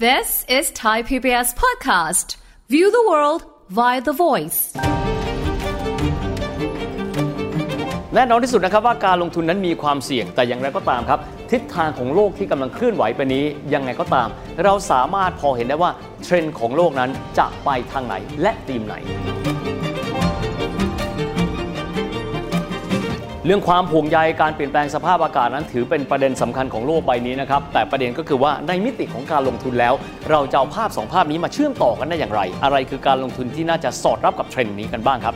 This is Thai PBS Podcast. View the world via the voice. แน่นอนที่สุดนะครับว่าการลงทุนนั้นมีความเสี่ยงแต่อย่างไรก็ตามครับ ทิศทางของโลกที่กำลังเคลื่อนไหวไปนี้ยังไงก็ตาม เราสามารถพอเห็นได้ว่าเทรนด์ของโลกนั้นจะไปทางไหนและธีมไหน เรื่องความห่วงใยการเปลี่ยนแปลงสภาพอากาศนั้นถือเป็นประเด็นสำคัญของโลกใบนี้นะครับ แต่ประเด็นก็คือว่าในมิติของการลงทุนแล้ว เราจะเอาภาพสองภาพนี้มาเชื่อมต่อกันได้อย่างไร อะไรคือการลงทุนที่น่าจะสอดรับกับเทรนด์นี้กันบ้างครับ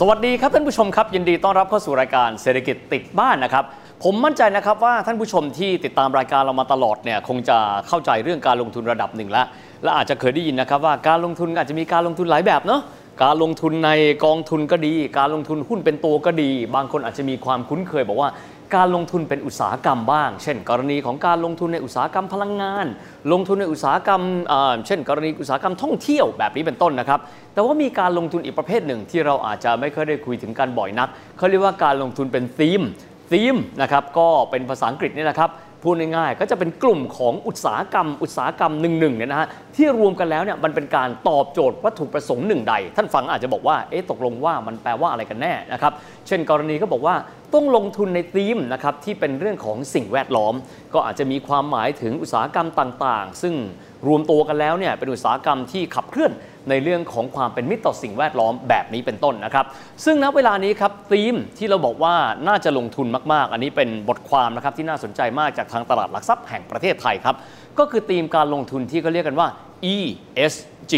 สวัสดีครับท่านผู้ชมครับยินดีต้อนรับเข้าสู่รายการเศรษฐกิจติดบ้านนะครับ ผมมั่นใจนะครับว่าท่านผู้ชมที่ติดตามรายการเรามาตลอดเนี่ยคงจะเข้าใจเรื่องการลงทุนระดับหนึ่งแล้วและอาจจะเคยได้ยินนะครับว่าการลงทุนอาจจะมีการลงทุนหลายแบบเนาะการลงทุนในกองทุนก็ดี การลงทุนหุ้นเป็นตัวก็ดี บางคนอาจจะมีความคุ้นเคยบอกว่า การลงทุนเป็นอุตสาหกรรมบ้าง เช่น กรณีของการลงทุนในอุตสาหกรรมพลังงาน ลงทุนในอุตสาหกรรม เช่น กรณีอุตสาหกรรมท่องเที่ยวแบบนี้เป็นต้นนะครับ แต่ว่ามีการลงทุนอีกประเภทหนึ่งที่เราอาจจะไม่เคยได้คุยถึงกันบ่อยนักเขาเรียกว่าการลงทุนเป็นธีมธีมนะครับก็เป็นภาษาอังกฤษนี่นะครับพูดง่ายๆก็จะเป็นกลุ่มของอุตสาหกรรม อุตสาหกรรมหนึ่งๆเนี่ยนะฮะที่รวมกันแล้วเนี่ยมันเป็นการตอบโจทย์วัตถุประสงค์หนึ่งใด ท่านฟังอาจจะบอกว่าเอ๊ะตกลงว่ามันแปลว่าอะไรกันแน่นะครับ เช่นกรณีก็บอกว่าต้องลงทุนในธีมนะครับที่เป็นเรื่องของสิ่งแวดล้อม ก็อาจจะมีความหมายถึงอุตสาหกรรมต่างๆ ซึ่งรวมตัวกันแล้วเนี่ยเป็นอุตสาหกรรมที่ขับเคลื่อนในเรื่องของความเป็นมิตรต่อสิ่งแวดล้อมแบบนี้เป็นต้นนะครับ ซึ่งณเวลานี้ครับธีมที่เราบอกว่าน่าจะลงทุนมากๆ อันนี้เป็นบทความนะครับที่น่าสนใจมากจากทางตลาดหลักทรัพย์แห่งประเทศไทยครับก็คือธีมการลงทุนที่เขาเรียกกันว่า ESG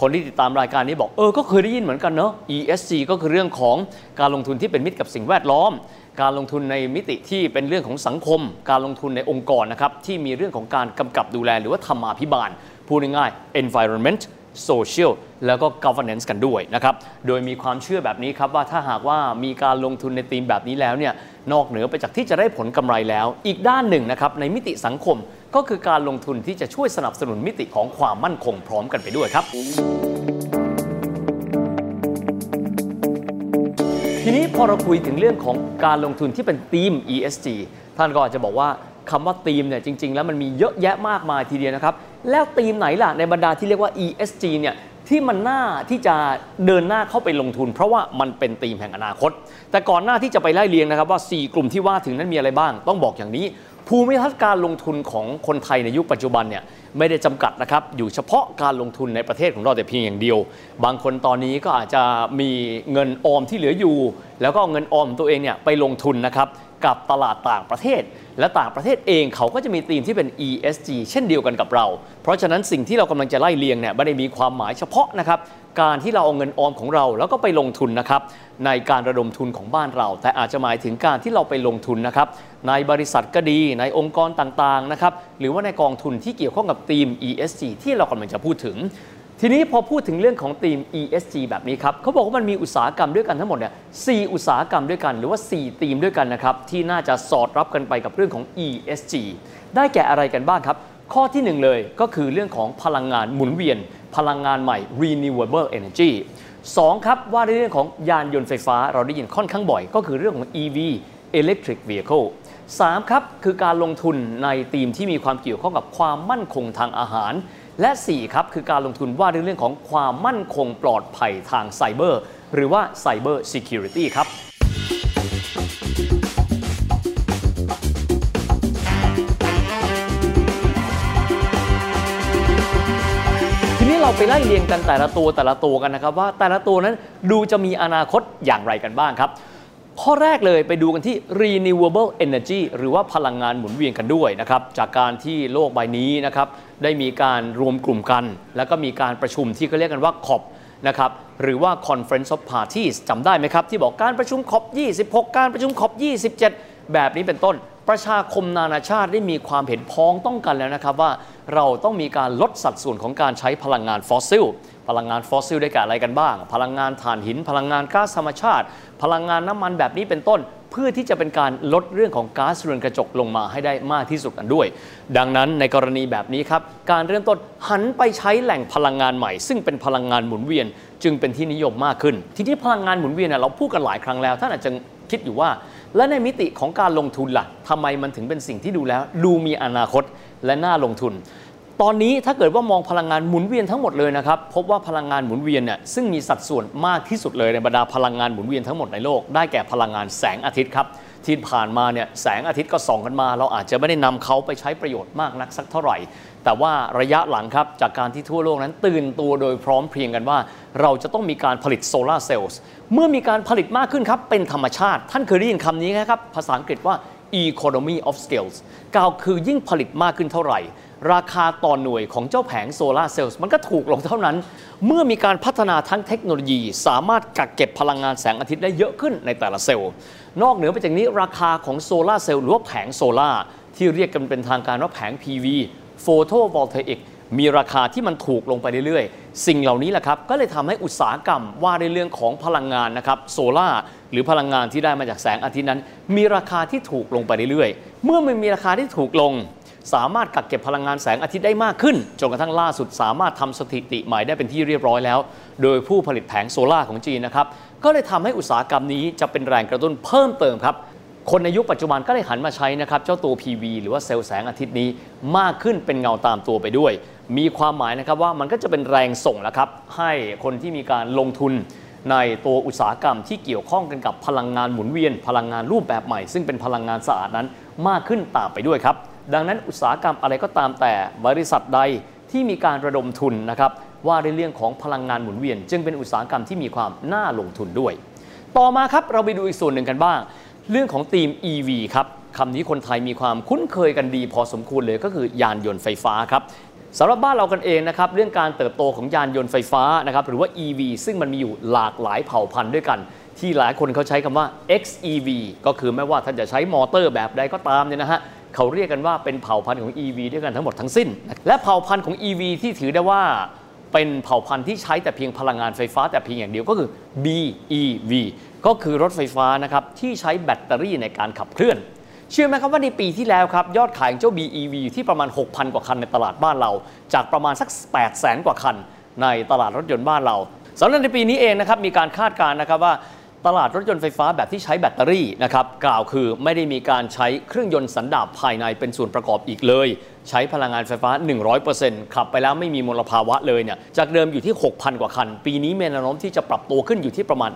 คนที่ติดตามรายการนี้บอกเออก็เคยได้ยินเหมือนกันเนอะ ESG ก็คือเรื่องของการลงทุนที่เป็นมิตรกับสิ่งแวดล้อม การลงทุนในมิติที่เป็นเรื่องของสังคม การลงทุนในองค์กรนะครับที่มีเรื่องของการกำกับดูแลหรือว่าธรรมาภิบาลพูดง่ายๆ environment social แล้วก็ governance กันด้วยนะครับ โดยมีความเชื่อแบบนี้ครับว่าถ้าหากว่ามีการลงทุนในธีมแบบนี้แล้วเนี่ยนอกเหนือไปจากที่จะได้ผลกำไรแล้ว อีกด้านหนึ่งนะครับในมิติสังคม ก็คือการลงทุนที่จะช่วยสนับสนุนมิติของความมั่นคงพร้อมกันไปด้วยครับ ทีนี้พอเราคุยถึงเรื่องของการลงทุนที่เป็นธีม ESG ท่านก็อาจจะบอกว่าคำว่าธีมเนี่ยจริง ๆ แล้วมันมีเยอะแยะมากมายทีเดียวนะครับ แล้วธีมไหนล่ะในบรรดาที่เรียกว่า ESG เนี่ยที่มันน่าที่จะเดินหน้าเข้าไปลงทุน เพราะว่ามันเป็นธีมแห่งอนาคต แต่ก่อนหน้าที่จะไปไล่เรียงนะครับว่า 4 กลุ่มที่ว่าถึงนั้นมีอะไรบ้าง ต้องบอกอย่างนี้ ภูมิทัศน์การลงทุนของคนไทยในยุคปัจจุบันเนี่ยไม่ได้จำกัดนะครับอยู่เฉพาะการลงทุนในประเทศของเราแต่เพียงอย่างเดียว บางคนตอนนี้ก็อาจจะมีเงินออมที่เหลืออยู่ แล้วก็เอาเงินออมของตัวเองเนี่ยไปลงทุนนะครับกับตลาดต่างประเทศ และต่างประเทศเองเขาก็จะมีธีมที่เป็น ESG เช่นเดียวกันกับเรา เพราะฉะนั้นสิ่งที่เรากำลังจะไล่เลียงเนี่ยไม่ได้มีความหมายเฉพาะนะครับ การที่เราเอาเงินออมของเรา แล้วก็ไปลงทุนนะครับในการระดมทุนของบ้านเรา แต่อาจจะหมายถึงการที่เราไปลงทุนนะครับในบริษัทก็ดีในองค์กรต่างๆนะครับหรือว่าในกองทุนที่เกี่ยวข้องกับธีม ESG ที่เรากำลังจะพูดถึง ทีนี้พอพูดถึงเรื่องของธีม ESG แบบนี้ครับเขาบอกว่ามันมีอุตสาหกรรมด้วยกันทั้งหมดเนี่ยสอุตสาหกรรมด้วยกัน หรือว่า 4 ธีมด้วยกันนะครับที่น่าจะสอดรับกันไปกับเรื่องของ ESG ได้แก่อะไรกันบ้างครับข้อที่หนึ่งเลยก็คือเรื่องของพลังงานหมุนเวียน พลังงานใหม่ renewable energy 2ครับว่าในเรื่องของยานยนต์ไฟฟ้าเราได้ยินค่อนข้างบ่อย ก็คือเรื่องของ EV electric vehicle 3ครับคือการลงทุนในธีมที่มีความเกี่ยวข้องกับความมั่นคงทางอาหาร และ 4 ครับคือการลงทุนว่าในเรื่องของความมั่นคงปลอดภัยทางไซเบอร์ หรือว่า Cyber Security ครับทีนี้เรา ไปไล่เรียงกันแต่ละตัวแต่ละตัวกันนะครับ ว่าแต่ละตัวนั้นดูจะมีอนาคตอย่างไรกันบ้างครับ ข้อแรกเลยไปดูกันที่ renewable energy หรือว่าพลังงานหมุนเวียนกันด้วยนะครับ จากการที่โลกใบนี้นะครับได้มีการรวมกลุ่มกัน แล้วก็มีการประชุมที่เขาเรียกกันว่า COP นะครับหรือว่า Conference of Parties จำได้ไหมครับ ที่บอกการประชุม COP 26 การประชุม COP 27 แบบนี้เป็นต้น ประชาคมนานาชาติได้มีความเห็นพ้องต้องกันแล้วนะครับว่าเราต้องมีการลดสัดส่วนของการใช้พลังงานฟอสซิล พลังงานฟอสซิลได้แก่อะไรกันบ้าง พลังงานถ่านหิน พลังงานก๊าซธรรมชาติ พลังงานน้ำมันแบบนี้เป็นต้น เพื่อที่จะเป็นการลดเรื่องของก๊าซเรือนกระจกลงมาให้ได้มากที่สุดกันด้วย ดังนั้นในกรณีแบบนี้ครับ การเริ่มต้นหันไปใช้แหล่งพลังงานใหม่ ซึ่งเป็นพลังงานหมุนเวียน จึงเป็นที่นิยมมากขึ้น ทีนี้พลังงานหมุนเวียนเนี่ยเราพูดกันหลายครั้งแล้วท่านอาจจะคิดอยู่ว่า และในมิติของการลงทุนล่ะทำไมมันถึงเป็นสิ่งที่ดูแล้ว ดูมีอนาคตและน่าลงทุน ตอนนี้ถ้าเกิดว่ามองพลังงานหมุนเวียนทั้งหมดเลยนะครับ พบว่าพลังงานหมุนเวียนเนี่ยซึ่งมีสัดส่วนมากที่สุดเลยในบรรดาพลังงานหมุนเวียนทั้งหมดในโลกได้แก่พลังงานแสงอาทิตย์ครับที่ผ่านมาเนี่ยแสงอาทิตย์ก็ส่องกันมา เราอาจจะไม่ได้นำเขาไปใช้ประโยชน์มากนักสักเท่าไหร่ แต่ว่าระยะหลังครับจากการที่ทั่วโลกนั้นตื่นตัวโดยพร้อมเพรียงกันว่า เราจะต้องมีการผลิตโซลาร์เซลล์เมื่อมีการผลิตมากขึ้นครับเป็นธรรมชาติ ท่านเคยได้ยินคำนี้ไหมครับภาษาอังกฤษว่า economy of scales กล่าวคือยิ่งผลิตมากขึ้นเท่าไหร่ ราคาต่อหน่วยของเจ้าแผงโซลาร์เซลล์มันก็ถูกลงเท่านั้น เมื่อมีการพัฒนาทั้งเทคโนโลยี สามารถกักเก็บพลังงานแสงอาทิตย์ได้เยอะขึ้นในแต่ละเซลล์ นอกเหนือไปจากนี้ราคาของโซลาร์เซลล์หรือว่าแผงโซลาร์ที่เรียกกันเป็นทางการว่าแผง PV photovoltaic มีราคาที่มันถูกลงไปเรื่อยๆ สิ่งเหล่านี้แหละครับก็เลยทำให้อุตสาหกรรมว่าในเรื่องของพลังงานนะครับโซลาร์หรือพลังงานที่ได้มาจากแสงอาทิตย์นั้น มีราคาที่ถูกลงไปเรื่อยๆ เมื่อมันมีราคาที่ถูกลง สามารถกักเก็บพลังงานแสงอาทิตย์ได้มากขึ้นจนกระทั่งล่าสุดสามารถทำสถิติใหม่ได้เป็นที่เรียบร้อยแล้ว โดยผู้ผลิตแผงโซลาร์ของจีนนะครับก็เลยทำให้อุตสาหกรรมนี้จะเป็นแรงกระตุ้นเพิ่มเติมครับ คนในยุคปัจจุบันก็เลยหันมาใช้นะครับเจ้าตัว PV หรือว่าเซลล์แสงอาทิตย์นี้มากขึ้นเป็นเงาตามตัวไปด้วย มีความหมายนะครับว่ามันก็จะเป็นแรงส่งแล้วครับให้คนที่มีการลงทุนในตัวอุตสาหกรรมที่เกี่ยวข้องกันกับพลังงานหมุนเวียน พลังงานรูปแบบใหม่ ซึ่งเป็นพลังงานสะอาดนั้นมากขึ้นตามไปด้วยครับ ดังนั้นอุตสาหกรรมอะไรก็ตามแต่บริษัทใดที่มีการระดมทุนนะครับว่าในเรื่องของพลังงานหมุนเวียน จึงเป็นอุตสาหกรรมที่มีความน่าลงทุนด้วย ต่อมาครับเราไปดูอีกส่วนหนึ่งกันบ้าง เรื่องของธีม EV ครับคำนี้คนไทยมีความคุ้นเคยกันดีพอสมควรเลยก็คือยานยนต์ไฟฟ้าครับสำหรับบ้านเรากันเองนะครับเรื่องการเติบโตของยานยนต์ไฟฟ้านะครับหรือว่า EV ซึ่งมันมีอยู่หลากหลายเผ่าพันธุ์ด้วยกัน ที่หลายคนเขาใช้คำว่า XEV ก็คือไม่ว่าท่านจะใช้มอเตอร์แบบใดก็ตามเนี่ยนะฮะเขาเรียกกันว่าเป็นเผ่าพันธุ์ของ EV ด้วยกันทั้งหมดทั้งสิ้น และเผ่าพันธุ์ของ EV ที่ถือได้ว่าเป็นเผ่าพันธุ์ที่ใช้แต่เพียงพลังงานไฟฟ้าแต่เพียงอย่างเดียวก็คือ BEV ก็คือรถไฟฟ้านะครับที่ใช้แบตเตอรี่ในการขับเคลื่อน เชื่อไหมครับว่าในปีที่แล้วครับยอดขายของเจ้า BEV อยู่ที่ประมาณ 6,000 กว่าคันในตลาดบ้านเรา จากประมาณสัก 800,000กว่าคันในตลาดรถยนต์บ้านเราสำหรับในปีนี้เองนะครับมีการคาดการณ์นะครับว่า ตลาดรถยนต์ไฟฟ้าแบบที่ใช้แบตเตอรี่นะครับกล่าวคือไม่ได้มีการใช้เครื่องยนต์สันดาปภายในเป็นส่วนประกอบอีกเลย ใช้พลังงานไฟฟ้า 100%ขับไปแล้วไม่มีมลภาวะเลยเนี่ยจากเดิมอยู่ที่ 6,000 กว่าคัน ปีนี้มีแนวโน้มที่จะปรับตัวขึ้นอยู่ที่ประมาณ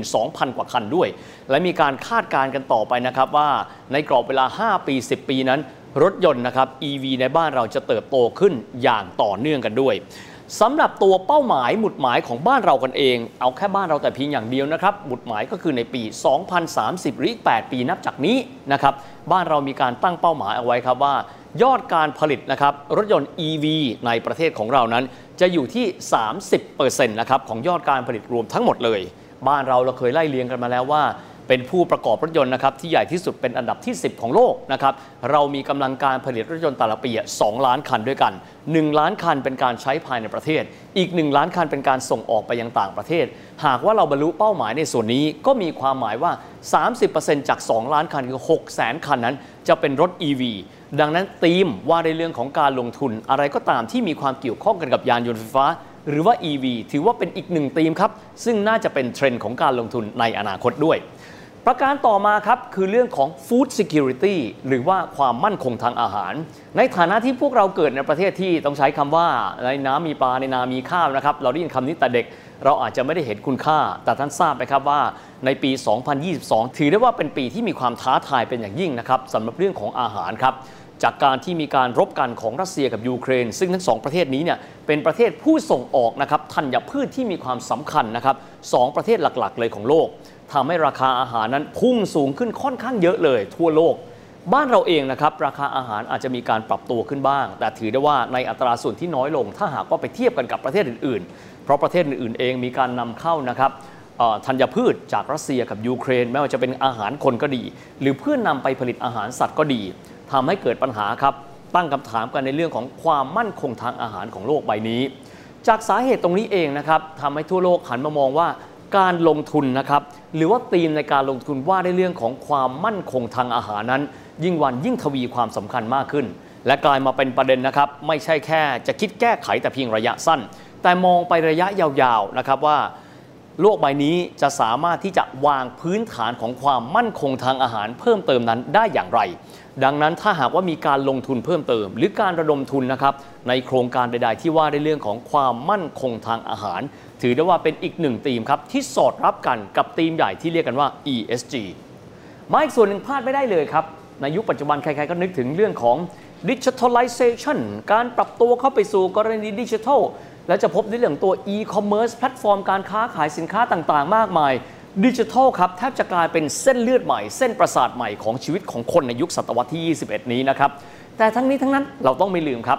12,000 กว่าคันด้วย และมีการคาดการณ์กันต่อไปนะครับว่าในกรอบเวลา 5 ปี 10 ปีนั้นรถยนต์นะครับ EV ในบ้านเราจะเติบโตขึ้นอย่างต่อเนื่องกันด้วย สำหรับตัวเป้าหมายหมุดหมายของบ้านเรากันเอง เอาแค่บ้านเราแต่เพียงอย่างเดียวนะครับหมุดหมายก็คือในปี 2030 หรืออีก8ปีนับจากนี้นะครับบ้านเรามีการตั้งเป้าหมายเอาไว้ครับว่า ยอดการผลิตนะครับรถยนต์ EV ในประเทศของเรานั้น จะอยู่ที่ 30%นะครับของยอดการผลิตรวมทั้งหมดเลย บ้านเราเราเคยไล่เลียงกันมาแล้วว่า เป็นผู้ประกอบรถยนต์นะครับที่ใหญ่ที่สุดเป็นอันดับที่ 10 ของโลกนะครับเรามีกำลังการผลิตรถยนต์แต่ละปีอะ2ล้านคันด้วยกัน 1 ล้านคันเป็นการใช้ภายในประเทศ อีก 1 ล้านคันเป็นการส่งออกไปยังต่างประเทศ หากว่าเราบรรลุเป้าหมายในส่วนนี้ก็มีความหมายว่า 30%จาก 2 ล้านคันคือ6แสนคันนั้น จะเป็นรถ EV ดังนั้นธีมว่าในเรื่องของการลงทุนอะไรก็ตามที่มีความเกี่ยวข้องกันกับยานยนต์ไฟฟ้า หรือว่า EV ถือว่าเป็นอีกหนึ่งธีมครับ ซึ่งน่าจะเป็นเทรนด์ของการลงทุนในอนาคตด้วย ประการต่อมาครับคือเรื่องของ food security หรือว่าความมั่นคงทางอาหาร ในฐานะที่พวกเราเกิดในประเทศที่ต้องใช้คำว่าในน้ำมีปลาในนามีข้าวนะครับ เราได้ยินคำนี้แต่เด็กเราอาจจะไม่ได้เห็นคุณค่า แต่ท่านทราบไหมครับว่าในปี 2022 ถือได้ว่าเป็นปีที่มีความท้าทายเป็นอย่างยิ่งนะครับสำหรับเรื่องของอาหารครับจากการที่มีการรบกันของรัสเซียกับยูเครน ซึ่งทั้งสองประเทศนี้เนี่ยเป็นประเทศผู้ส่งออกนะครับธัญพืชที่มีความสำคัญนะครับสองประเทศหลักๆ เลยของโลก ทำให้ราคาอาหารนั้นพุ่งสูงขึ้นค่อนข้างเยอะเลย ทั่วโลก บ้านเราเองนะครับราคาอาหารอาจจะมีการปรับตัวขึ้นบ้าง แต่ถือได้ว่าในอัตราส่วนที่น้อยลง ถ้าหากว่าไปเทียบกันกับประเทศอื่น ๆ เพราะประเทศอื่นๆเองมีการนำเข้านะครับธัญพืชจากรัสเซียกับยูเครนไม่ว่าจะเป็นอาหารคนก็ดี หรือเพื่อนนำไปผลิตอาหารสัตว์ก็ดีทำให้เกิดปัญหาครับตั้งคำถามกันในเรื่องของความมั่นคงทางอาหารของโลกใบนี้ จากสาเหตุตรงนี้เองนะครับทำให้ทั่วโลกหันมามองว่า การลงทุนนะครับหรือว่าธีมในการลงทุนว่าในเรื่องของความมั่นคงทางอาหารนั้น ยิ่งวันยิ่งทวีความสำคัญมากขึ้น และกลายมาเป็นประเด็นนะครับ ไม่ใช่แค่จะคิดแก้ไขแต่เพียงระยะสั้น แต่มองไประยะยาวๆนะครับว่า โลกใบนี้จะสามารถที่จะวางพื้นฐานของความมั่นคงทางอาหารเพิ่มเติมนั้นได้อย่างไร ดังนั้นถ้าหากว่ามีการลงทุนเพิ่มเติม หรือการระดมทุนนะครับในโครงการใด ๆ ที่ว่าในเรื่องของความมั่นคงทางอาหาร ถือได้ว่าเป็นอีกหนึ่งธีมครับที่สอดรับกันกับธีมใหญ่ที่เรียกกันว่า ESG มาอีกส่วนหนึ่งพลาดไม่ได้เลยครับในยุคปัจจุบันใครๆก็นึกถึงเรื่องของ digitalization การปรับตัวเข้าไปสู่กรณีดิจิทัล และจะพบในเรื่องตัว e-commerce แพลตฟอร์มการค้าขายสินค้าต่างๆ มากมายดิจิทัลครับแทบจะกลายเป็นเส้นเลือดใหม่ เส้นประสาทใหม่ของชีวิตของคนในยุคศตวรรษที่ 21 นี้นะครับ แต่ทั้งนี้ทั้งนั้นเราต้องไม่ลืมครับ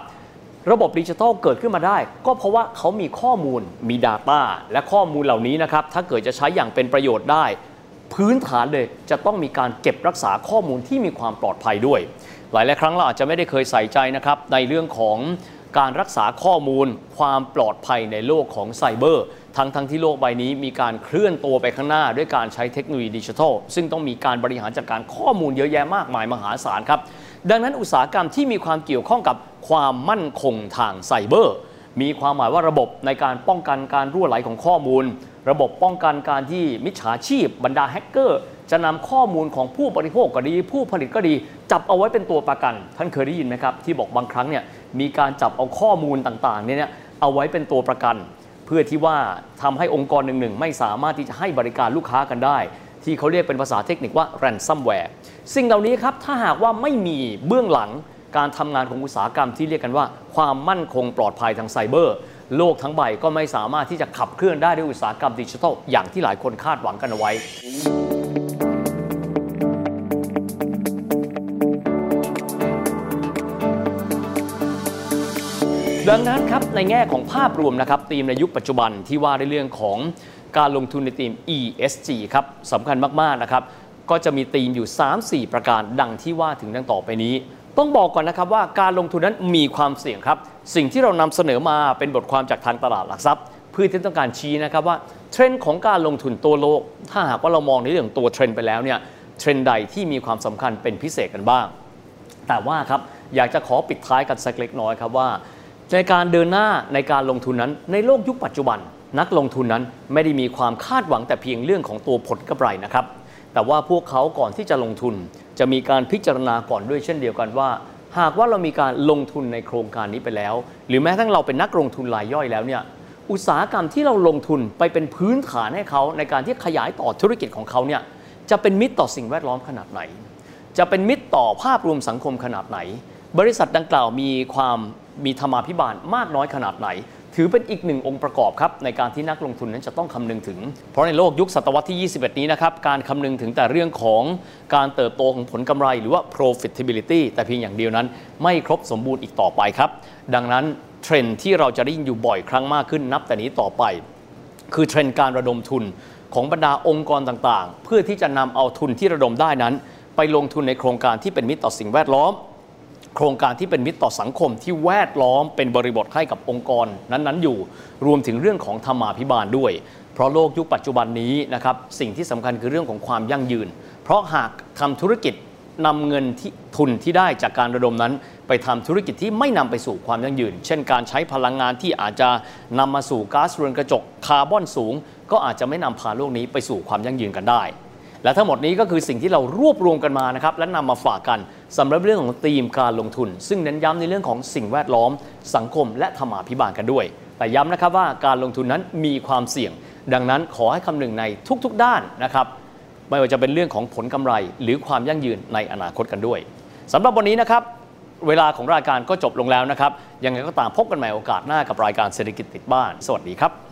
ระบบดิจิทัลเกิดขึ้นมาได้ ก็เพราะว่าเขามีข้อมูลมี Data และข้อมูลเหล่านี้นะครับถ้าเกิดจะใช้อย่างเป็นประโยชน์ได้ พื้นฐานเลยจะต้องมีการเก็บรักษาข้อมูลที่มีความปลอดภัยด้วย หลายหลายครั้งเราอาจจะไม่ได้เคยใส่ใจนะครับในเรื่องของ การรักษาข้อมูล ความปลอดภัยในโลกของไซเบอร์ ทั้งทั้งที่โลกใบนี้มีการเคลื่อนตัวไปข้างหน้า ด้วยการใช้เทคโนโลยีดิจิทัล ซึ่งต้องมีการบริหารจัดการข้อมูลเยอะแยะมากมายมหาศาลครับ ดังนั้นอุตสาหกรรมที่มีความเกี่ยวข้องกับความมั่นคงทางไซเบอร์มีความหมายว่าระบบในการป้องกันการรั่วไหลของข้อมูล ระบบป้องกันการที่มิจฉาชีพ บรรดาแฮกเกอร์ จะนำข้อมูลของผู้บริโภคก็ดี ผู้ผลิตก็ดี จับเอาไว้เป็นตัวประกัน ท่านเคยได้ยินไหมครับ ที่บอกบางครั้งเนี่ย มีการจับเอาข้อมูลต่างๆเนี่ยเอาไว้เป็นตัวประกัน เพื่อที่ว่าทำให้องค์กรหนึ่งๆ ไม่สามารถที่จะให้บริการลูกค้ากันได้ ที่เขาเรียกเป็นภาษาเทคนิคว่า ransomware สิ่งเหล่านี้ครับถ้าหากว่าไม่มีเบื้องหลังการทำงานของอุตสาหกรรมที่เรียกกันว่า ความมั่นคงปลอดภัยทางไซเบอร์ โลกทั้งใบก็ไม่สามารถที่จะขับเคลื่อนได้ด้วยอุตสาหกรรมดิจิทัลอย่างที่หลายคนคาดหวังกันเอาไว้ ดังนั้นครับในแง่ของภาพรวมนะครับธีมในยุคปัจจุบันที่ว่าในเรื่องของการลงทุนในธีม ESG ครับสำคัญมากๆนะครับก็จะมีธีมอยู่ 3-4 ประการดังที่ว่าถึงดังต่อไปนี้ ต้องบอกก่อนนะครับว่าการลงทุนนั้นมีความเสี่ยงครับ สิ่งที่เรานำเสนอมาเป็นบทความจากทางตลาดหลักทรัพย์ เพื่อที่ต้องการชี้นะครับว่าเทรนด์ของการลงทุนตัวโลก ถ้าหากว่าเรามองในเรื่องตัวเทรนด์ไปแล้วเนี่ยเทรนด์ใดที่มีความสำคัญเป็นพิเศษกันบ้าง แต่ว่าครับอยากจะขอปิดท้ายกันสักเล็กน้อยครับว่า ในการเดินหน้าในการลงทุนนั้น ในโลกยุคปัจจุบัน นักลงทุนนั้นไม่ได้มีความคาดหวังแต่เพียงเรื่องของตัวผลกำไรนะครับ แต่ว่าพวกเขาก่อนที่จะลงทุน จะมีการพิจารณาก่อนด้วยเช่นเดียวกันว่า หากว่าเรามีการลงทุนในโครงการนี้ไปแล้ว หรือแม้ทั้งเราเป็นนักลงทุนรายย่อยแล้วเนี่ยอุตสาหกรรมที่เราลงทุนไปเป็นพื้นฐานให้เขาในการที่ขยายต่อธุรกิจของเขาเนี่ยจะเป็นมิตรต่อสิ่งแวดล้อมขนาดไหน จะเป็นมิตรต่อภาพรวมสังคมขนาดไหน บริษัทดังกล่าวมีความ มีธรรมาภิบาลมากน้อยขนาดไหน ถือเป็นอีกหนึ่งองค์ประกอบครับในการที่นักลงทุนนั้นจะต้องคำนึงถึง เพราะในโลกยุคศตวรรษที่ 21 นี้นะครับการคำนึงถึงแต่เรื่องของการเติบโตของผลกำไรหรือว่า profitability แต่เพียงอย่างเดียวนั้น ไม่ครบสมบูรณ์อีกต่อไปครับ ดังนั้นเทรนที่เราจะได้ยินอยู่บ่อยครั้งมากขึ้นนับแต่นี้ต่อไป คือเทรนการระดมทุนของบรรดาองค์กรต่างๆ เพื่อที่จะนำเอาทุนที่ระดมได้นั้น ไปลงทุนในโครงการที่เป็นมิตรต่อสิ่งแวดล้อม โครงการที่เป็นมิตรต่อสังคมที่แวดล้อมเป็นบริบทให้กับองค์กรนั้นๆอยู่ รวมถึงเรื่องของธรรมาภิบาลด้วย เพราะโลกยุคปัจจุบันนี้นะครับสิ่งที่สำคัญคือเรื่องของความยั่งยืน เพราะหากทำธุรกิจนำเงินที่ทุนที่ได้จากการระดมนั้น ไปทำธุรกิจที่ไม่นำไปสู่ความยั่งยืน เช่นการใช้พลังงานที่อาจจะนำมาสู่ก๊าซเรือนกระจกคาร์บอนสูง ก็อาจจะไม่นำพาโลกนี้ไปสู่ความยั่งยืนกันได้ และทั้งหมดนี้ก็คือสิ่งที่เรารวบรวมกันมานะครับและนำมาฝากกัน สำหรับเรื่องของธีมการลงทุน ซึ่งเน้นย้ำในเรื่องของสิ่งแวดล้อม สังคมและธรรมาภิบาลกันด้วย แต่ย้ำนะครับว่าการลงทุนนั้นมีความเสี่ยง ดังนั้นขอให้คำนึงในทุกๆ ด้านนะครับไม่ว่าจะเป็นเรื่องของผลกำไร หรือความยั่งยืนในอนาคตกันด้วยสำหรับวันนี้นะครับเวลาของรายการก็จบลงแล้วนะครับยังไงก็ตามพบกันใหม่โอกาสหน้ากับรายการเศรษฐกิจติดบ้าน สวัสดีครับ